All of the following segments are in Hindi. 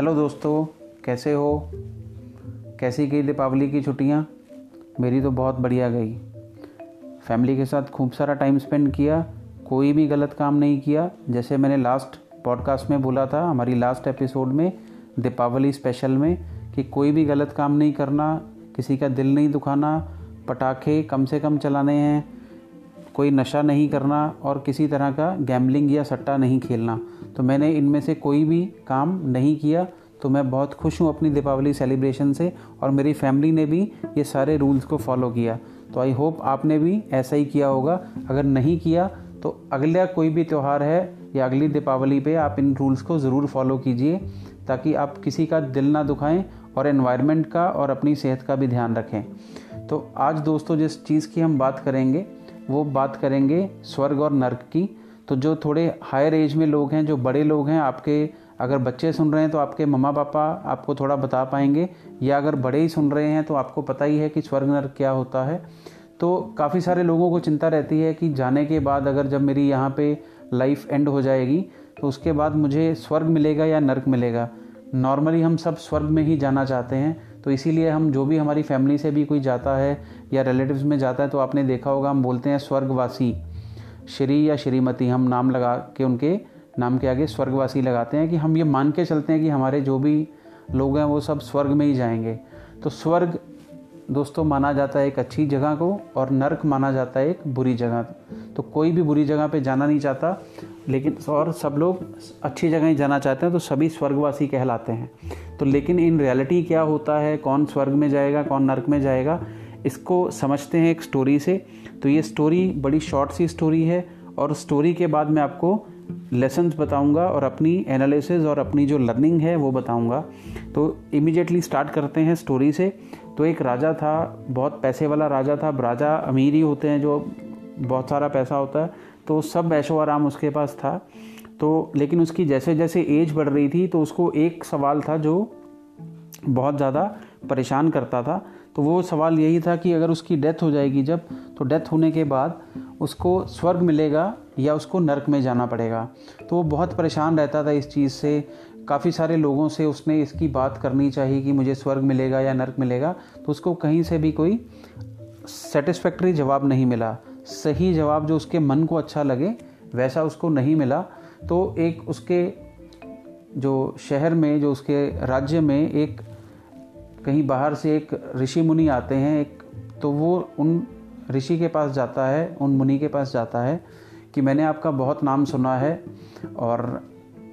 हेलो दोस्तों, कैसे हो? कैसी गई दीपावली की छुट्टियाँ? मेरी तो बहुत बढ़िया गई। फैमिली के साथ खूब सारा टाइम स्पेंड किया, कोई भी गलत काम नहीं किया। जैसे मैंने लास्ट पॉडकास्ट में बोला था, हमारी लास्ट एपिसोड में, दीपावली स्पेशल में, कि कोई भी गलत काम नहीं करना, किसी का दिल नहीं दुखाना, पटाखे कम से कम चलाने हैं कोई नशा नहीं करना और किसी तरह का गैम्बलिंग या सट्टा नहीं खेलना। तो मैंने इनमें से कोई भी काम नहीं किया तो मैं बहुत खुश हूँ अपनी दीपावली सेलिब्रेशन से और मेरी फैमिली ने भी ये सारे रूल्स को फॉलो किया। तो आई होप आपने भी ऐसा ही किया होगा। अगर नहीं किया तो अगला कोई भी त्यौहार है या अगली दीपावली पे आप इन रूल्स को ज़रूर फॉलो कीजिए, ताकि आप किसी का दिल ना दुखाएँ और एनवायरनमेंट का और अपनी सेहत का भी ध्यान रखें। तो आज दोस्तों, जिस चीज़ की हम बात करेंगे वो बात करेंगे स्वर्ग और नर्क की। तो जो थोड़े हायर एज में लोग हैं, जो बड़े लोग हैं, आपके अगर बच्चे सुन रहे हैं तो आपके मम्मा पापा आपको थोड़ा बता पाएँगे। या अगर बड़े ही सुन रहे हैं तो आपको पता ही है कि स्वर्ग नर्क क्या होता है। तो काफ़ी सारे लोगों को चिंता रहती है कि जाने के बाद अगर जब मेरी यहाँ पे लाइफ एंड हो जाएगी तो उसके बाद मुझे स्वर्ग मिलेगा या नर्क मिलेगा। नॉर्मली हम सब स्वर्ग में ही जाना चाहते हैं। तो इसीलिए हम जो भी हमारी फैमिली से भी कोई जाता है या रिलेटिव्स में जाता है तो आपने देखा होगा, हम बोलते हैं स्वर्गवासी। श्री या श्रीमती, हम नाम लगा के उनके नाम के आगे स्वर्गवासी लगाते हैं कि हम ये मान के चलते हैं कि हमारे जो भी लोग हैं, वो सब स्वर्ग में ही जाएँगे। तो स्वर्ग दोस्तों, माना जाता है एक अच्छी जगह को और नर्क माना जाता है एक बुरी जगह तो कोई भी बुरी जगह पे जाना नहीं चाहता, लेकिन और सब लोग अच्छी जगह ही जाना चाहते हैं तो सभी स्वर्गवासी कहलाते हैं। तो लेकिन इन रियलिटी क्या होता है, कौन स्वर्ग में जाएगा, कौन नर्क में जाएगा, इसको समझते हैं एक स्टोरी से। तो ये स्टोरी बड़ी शॉर्ट सी स्टोरी है, और स्टोरी के बाद मैं आपको लेसन्स बताऊँगा और अपनी एनालिसिस और अपनी जो लर्निंग है वो बताऊँगा। तो इमीडिएटली स्टार्ट करते हैं स्टोरी से। तो एक राजा था, बहुत पैसे वाला राजा था, राजा अमीर ही होते हैं जो बहुत सारा पैसा होता है तो सब ऐशो आराम उसके पास था। तो लेकिन उसकी जैसे जैसे एज बढ़ रही थी तो उसको एक सवाल था जो बहुत ज़्यादा परेशान करता था। तो वो सवाल यही था कि अगर उसकी डेथ हो जाएगी जब तो डेथ होने के बाद उसको स्वर्ग मिलेगा या उसको नरक में जाना पड़ेगा। तो वो बहुत परेशान रहता था इस चीज़ से काफ़ी सारे लोगों से उसने इसकी बात करनी चाहिए कि मुझे स्वर्ग मिलेगा या नर्क मिलेगा तो उसको कहीं से भी कोई सेटिस्फैक्ट्री जवाब नहीं मिला। सही जवाब जो उसके मन को अच्छा लगे, वैसा उसको नहीं मिला। तो एक उसके जो शहर में, जो उसके राज्य में एक कहीं बाहर से एक ऋषि मुनि आते हैं, एक तो वो उन ऋषि के पास जाता है, उन मुनि के पास जाता है कि मैंने आपका बहुत नाम सुना है और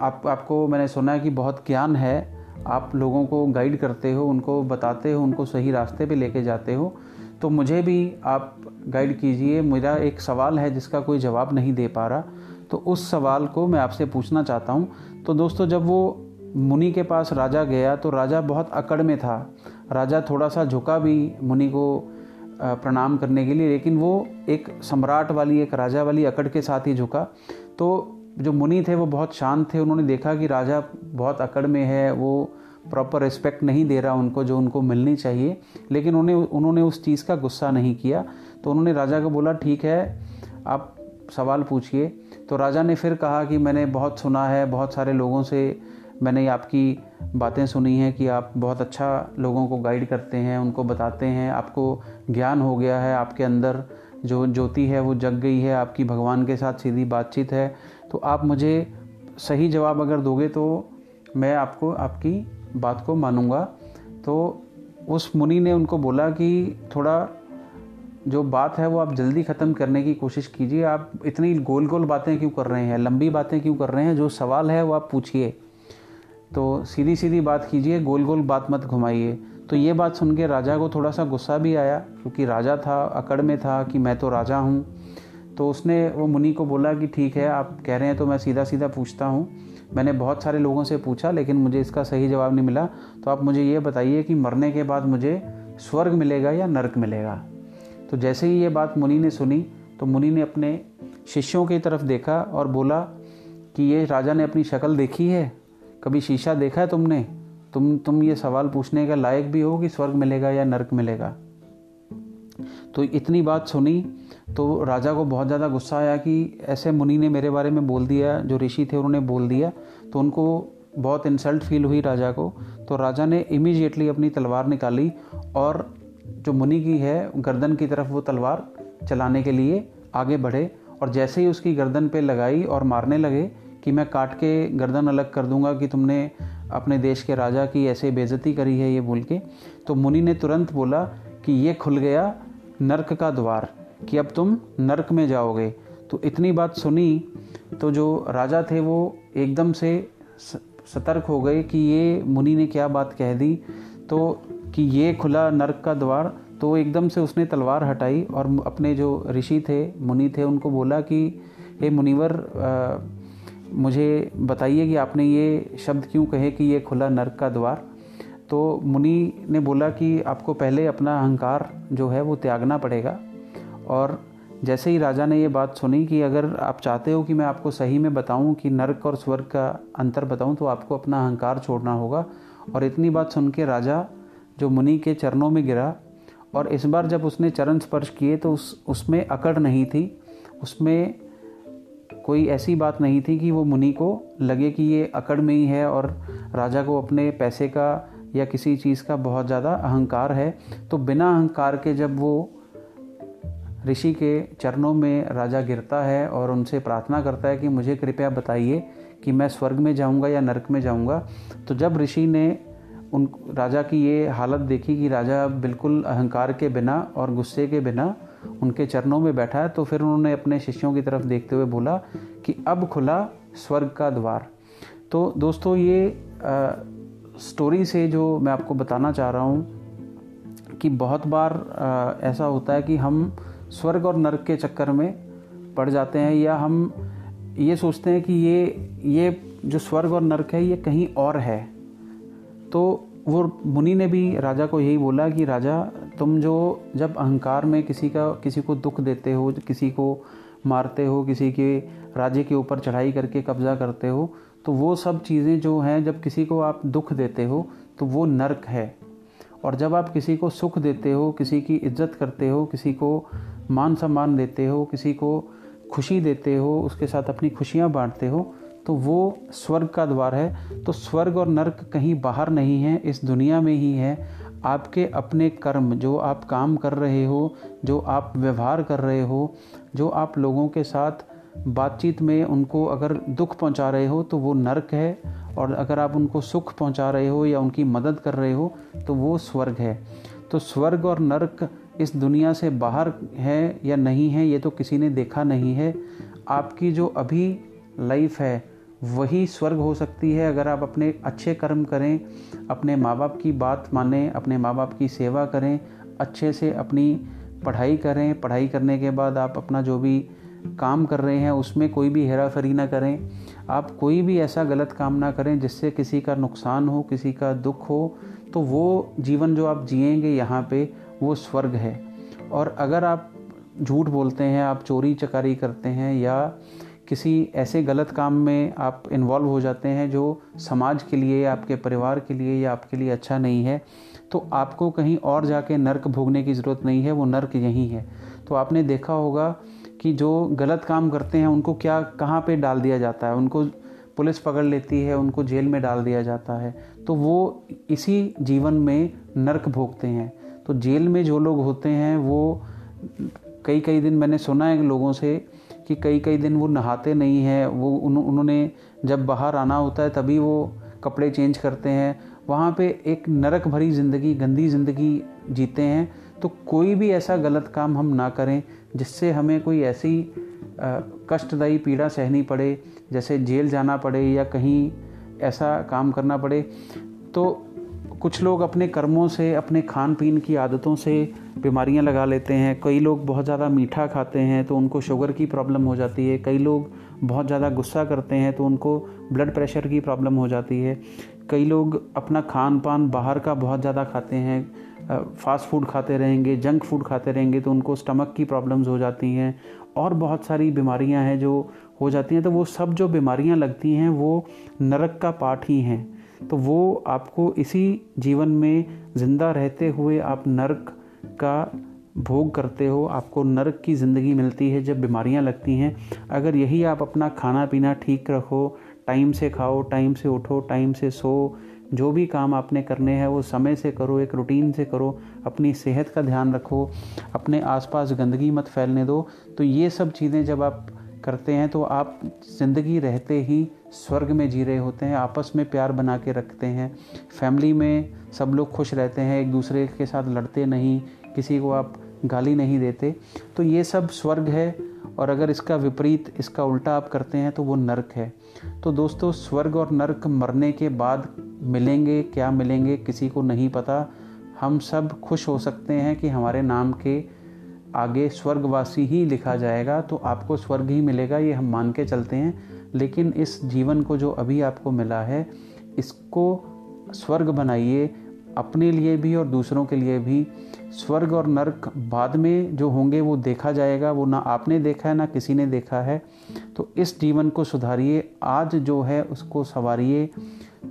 आप, आपको मैंने सुना है कि बहुत ज्ञान है। आप लोगों को गाइड करते हो, उनको बताते हो, उनको सही रास्ते पे लेके जाते हो। तो मुझे भी आप गाइड कीजिए। मेरा एक सवाल है जिसका कोई जवाब नहीं दे पा रहा। तो उस सवाल को मैं आपसे पूछना चाहता हूँ। तो दोस्तों, जब वो मुनि के पास राजा गया तो राजा बहुत अकड़ में था। राजा थोड़ा सा झुका भी मुनि को प्रणाम करने के लिए, लेकिन वो एक सम्राट वाली, एक राजा वाली अकड़ के साथ ही झुका। तो जो मुनि थे, वो बहुत शांत थे। उन्होंने देखा कि राजा बहुत अकड़ में है, वो प्रॉपर रिस्पेक्ट नहीं दे रहा उनको, जो उनको मिलनी चाहिए। लेकिन उन्हें, उन्होंने उस चीज़ का गुस्सा नहीं किया। तो उन्होंने राजा को बोला, ठीक है, आप सवाल पूछिए। तो राजा ने फिर कहा कि, मैंने बहुत सुना है, बहुत सारे लोगों से मैंने आपकी बातें सुनी हैं कि आप बहुत अच्छा लोगों को गाइड करते हैं, उनको बताते हैं। आपको ज्ञान हो गया है, आपके अंदर जो ज्योति है वो जग गई है, आपकी भगवान के साथ सीधी बातचीत है। तो आप मुझे सही जवाब अगर दोगे तो मैं आपको, आपकी बात को मानूँगा। तो उस मुनि ने उनको बोला कि थोड़ा जो बात है वो आप जल्दी ख़त्म करने की कोशिश कीजिए। आप इतनी गोल गोल बातें क्यों कर रहे हैं, लंबी बातें क्यों कर रहे हैं? जो सवाल है वो आप पूछिए। तो सीधी सीधी बात कीजिए गोल गोल बात मत घुमाइए। तो ये बात सुन के राजा को थोड़ा सा गुस्सा भी आया, क्योंकि राजा था, अकड़ में था कि मैं तो राजा हूँ। तो उसने, वो मुनि को बोला कि ठीक है, आप कह रहे हैं तो मैं सीधा सीधा पूछता हूँ। मैंने बहुत सारे लोगों से पूछा, लेकिन मुझे इसका सही जवाब नहीं मिला। तो आप मुझे ये बताइए कि मरने के बाद मुझे स्वर्ग मिलेगा या नरक मिलेगा? तो जैसे ही ये बात मुनि ने सुनी तो मुनि ने अपने शिष्यों की तरफ़ देखा और बोला कि ये राजा ने अपनी शक्ल देखी है? कभी शीशा देखा है तुमने? तुम तुम ये सवाल पूछने का लायक भी हो कि स्वर्ग मिलेगा या नरक मिलेगा? तो इतनी बात सुनी तो राजा को बहुत ज़्यादा गुस्सा आया कि ऐसे मुनि ने मेरे बारे में बोल दिया, जो ऋषि थे उन्होंने बोल दिया। तो उनको बहुत इंसल्ट फील हुई राजा को। तो राजा ने इमीजिएटली अपनी तलवार निकाली और जो मुनि की है, गर्दन की तरफ़ वो तलवार चलाने के लिए आगे बढ़े और जैसे ही उसकी गर्दन पे लगाई और मारने लगे कि मैं काट के गर्दन अलग कर दूँगा कि तुमने अपने देश के राजा की ऐसे बेज़ती करी है, ये बोल के। तो मुनि ने तुरंत बोला कि ये खुल गया नरक का द्वार। कि अब तुम नरक में जाओगे। तो इतनी बात सुनी तो जो राजा थे वो एकदम से सतर्क हो गए कि ये मुनि ने क्या बात कह दी। तो कि ये खुला नरक का द्वार तो एकदम से उसने तलवार हटाई और अपने जो ऋषि थे, मुनि थे, उनको बोला कि, हे मुनिवर मुझे बताइए कि आपने ये शब्द क्यों कहे कि ये खुला नरक का द्वार? तो मुनि ने बोला कि आपको पहले अपना अहंकार जो है वो त्यागना पड़ेगा। और जैसे ही राजा ने ये बात सुनी कि अगर आप चाहते हो कि मैं आपको सही में बताऊँ कि नरक और स्वर्ग का अंतर बताऊँ तो आपको अपना अहंकार छोड़ना होगा। और इतनी बात सुन के राजा जो मुनि के चरणों में गिरा, और इस बार जब उसने चरण स्पर्श किए तो उस, उसमें अकड़ नहीं थी। उसमें कोई ऐसी बात नहीं थी कि वो मुनि को लगे कि ये अकड़ में ही है और राजा को अपने पैसे का या किसी चीज़ का बहुत ज़्यादा अहंकार है। तो बिना अहंकार के जब वो ऋषि के चरणों में राजा गिरता है और उनसे प्रार्थना करता है कि मुझे कृपया बताइए कि मैं स्वर्ग में जाऊँगा या नरक में जाऊँगा। तो जब ऋषि ने उन राजा की ये हालत देखी कि राजा बिल्कुल अहंकार के बिना और गुस्से के बिना उनके चरणों में बैठा है तो फिर उन्होंने अपने शिष्यों की तरफ़ देखते हुए बोला कि अब खुला स्वर्ग का द्वार। तो दोस्तों ये आ, स्टोरी से जो मैं आपको बताना चाह रहा हूँ कि बहुत बार आ, ऐसा होता है कि हम स्वर्ग और नरक के चक्कर में पड़ जाते हैं या हम ये सोचते हैं कि ये ये जो स्वर्ग और नरक है, ये कहीं और है। तो वो मुनि ने भी राजा को यही बोला कि, राजा, तुम जो जब अहंकार में किसी का, किसी को दुख देते हो, किसी को मारते हो, किसी के राज्य के ऊपर चढ़ाई करके कब्जा करते हो तो वो सब चीज़ें जो हैं, जब किसी को आप दुख देते हो तो वो नरक है। और जब आप किसी को सुख देते हो, किसी की इज़्ज़त करते हो, किसी को मान सम्मान देते हो, किसी को खुशी देते हो, उसके साथ अपनी खुशियाँ बांटते हो तो वो स्वर्ग का द्वार है। तो स्वर्ग और नर्क कहीं बाहर नहीं है, इस दुनिया में ही है। आपके अपने कर्म, जो आप काम कर रहे हो, जो आप व्यवहार कर रहे हो, जो आप लोगों के साथ बातचीत में उनको अगर दुख पहुँचा रहे हो तो वो नर्क है। और अगर आप उनको सुख पहुँचा रहे हो या उनकी मदद कर रहे हो तो वो स्वर्ग है। तो स्वर्ग और नर्क इस दुनिया से बाहर है या नहीं है, ये तो किसी ने देखा नहीं है। आपकी जो अभी लाइफ है, वही स्वर्ग हो सकती है। अगर आप अपने अच्छे कर्म करें, अपने माँ बाप की बात माने, अपने माँ बाप की सेवा करें, अच्छे से अपनी पढ़ाई करें, पढ़ाई करने के बाद आप अपना जो भी काम कर रहे हैं, उसमें कोई भी हेरा फेरी ना करें। आप कोई भी ऐसा गलत काम ना करें जिससे किसी का नुकसान हो, किसी का दुख हो तो वो जीवन जो आप जिएँगे यहाँ पे वो स्वर्ग है। और अगर आप झूठ बोलते हैं, आप चोरी चकारी करते हैं या किसी ऐसे गलत काम में आप इन्वॉल्व हो जाते हैं जो समाज के लिए, आपके परिवार के लिए या आपके लिए अच्छा नहीं है तो आपको कहीं और जाके नर्क भोगने की ज़रूरत नहीं है, वो नर्क यहीं है। तो आपने देखा होगा कि जो गलत काम करते हैं, उनको क्या, कहाँ पे डाल दिया जाता है? उनको पुलिस पकड़ लेती है, उनको जेल में डाल दिया जाता है। तो वो इसी जीवन में नर्क भोगते हैं। तो जेल में जो लोग होते हैं वो कई कई दिन मैंने सुना है लोगों से कि कई कई दिन वो नहाते नहीं हैं। वो उन, उन्होंने जब बाहर आना होता है तभी वो कपड़े चेंज करते हैं। वहाँ पे एक नरक भरी ज़िंदगी गंदी ज़िंदगी जीते हैं। तो कोई भी ऐसा गलत काम हम ना करें जिससे हमें कोई ऐसी कष्टदायी पीड़ा सहनी पड़े जैसे जेल जाना पड़े या कहीं ऐसा काम करना पड़े। तो कुछ लोग अपने कर्मों से, अपने खान पीन की आदतों से बीमारियाँ लगा लेते हैं। कई लोग बहुत ज़्यादा मीठा खाते हैं तो उनको शुगर की प्रॉब्लम हो जाती है। कई लोग बहुत ज़्यादा गुस्सा करते हैं तो उनको ब्लड प्रेशर की प्रॉब्लम हो जाती है। कई लोग अपना खान पान बाहर का बहुत ज़्यादा खाते हैं फास्ट फ़ूड खाते रहेंगे, जंक फ़ूड खाते रहेंगे तो उनको स्टमक की प्रॉब्लम्स हो जाती हैं और बहुत सारी बीमारियाँ हैं जो हो जाती हैं। तो वो सब जो बीमारियाँ लगती हैं वो नरक का पाठ ही हैं। तो वो आपको इसी जीवन में ज़िंदा रहते हुए आप नर्क का भोग करते हो, आपको नर्क की ज़िंदगी मिलती है जब बीमारियाँ लगती हैं। अगर यही आप अपना खाना पीना ठीक रखो, टाइम से खाओ, टाइम से उठो, टाइम से सो, जो भी काम आपने करने हैं, वो समय से करो, एक रूटीन से करो, अपनी सेहत का ध्यान रखो, अपने आसपास गंदगी मत फैलने दो तो ये सब चीज़ें जब आप करते हैं तो आप ज़िंदगी रहते ही स्वर्ग में जी रहे होते हैं, आपस में प्यार बना के रखते हैं। फैमिली में सब लोग खुश रहते हैं, एक दूसरे के साथ लड़ते नहीं, किसी को आप गाली नहीं देते। तो ये सब स्वर्ग है, और अगर इसका विपरीत, इसका उल्टा आप करते हैं तो वो नर्क है। तो दोस्तों, स्वर्ग और नर्क मरने के बाद मिलेंगे, क्या मिलेंगे, किसी को नहीं पता। हम सब खुश हो सकते हैं कि हमारे नाम के आगे स्वर्गवासी ही लिखा जाएगा तो आपको स्वर्ग ही मिलेगा, ये हम मान के चलते हैं। लेकिन इस जीवन को जो अभी आपको मिला है, इसको स्वर्ग बनाइए, अपने लिए भी और दूसरों के लिए भी। स्वर्ग और नर्क बाद में जो होंगे, वो देखा जाएगा, वो ना आपने देखा है, ना किसी ने देखा है। तो इस जीवन को सुधारिए, आज जो है, उसको संवारिए।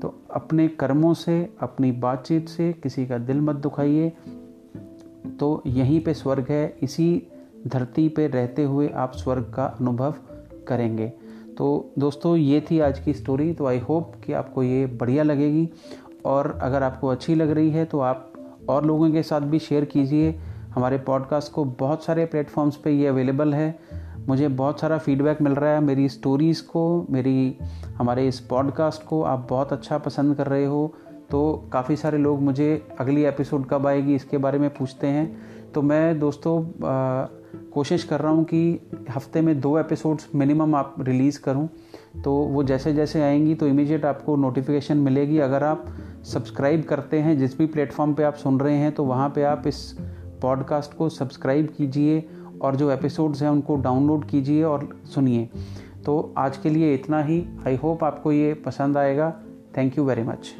तो अपने कर्मों से, अपनी बातचीत से किसी का दिल मत दुखाइए तो यहीं पे स्वर्ग है। इसी धरती पे रहते हुए आप स्वर्ग का अनुभव करेंगे। तो दोस्तों, ये थी आज की स्टोरी तो आई होप कि आपको ये बढ़िया लगेगी। और अगर आपको अच्छी लग रही है तो आप और लोगों के साथ भी शेयर कीजिए। हमारे पॉडकास्ट को बहुत सारे प्लेटफॉर्म्स पे ये अवेलेबल है। मुझे बहुत सारा फीडबैक मिल रहा है मेरी स्टोरीज़ को, मेरी, हमारे इस पॉडकास्ट को आप बहुत अच्छा पसंद कर रहे हो। तो काफ़ी सारे लोग मुझे, अगली एपिसोड कब आएगी, इसके बारे में पूछते हैं। तो मैं दोस्तों कोशिश कर रहा हूँ कि हफ़्ते में दो एपिसोड्स मिनिमम आप रिलीज़ करूँ। तो वो जैसे जैसे आएँगी तो इमीडिएट आपको नोटिफिकेशन मिलेगी। अगर आप सब्सक्राइब करते हैं, जिस भी प्लेटफॉर्म पे आप सुन रहे हैं तो वहाँ पे आप इस पॉडकास्ट को सब्सक्राइब कीजिए और जो एपिसोड्स हैं, उनको डाउनलोड कीजिए और सुनिए। तो आज के लिए इतना ही। आई होप आपको ये पसंद आएगा। Thank you very much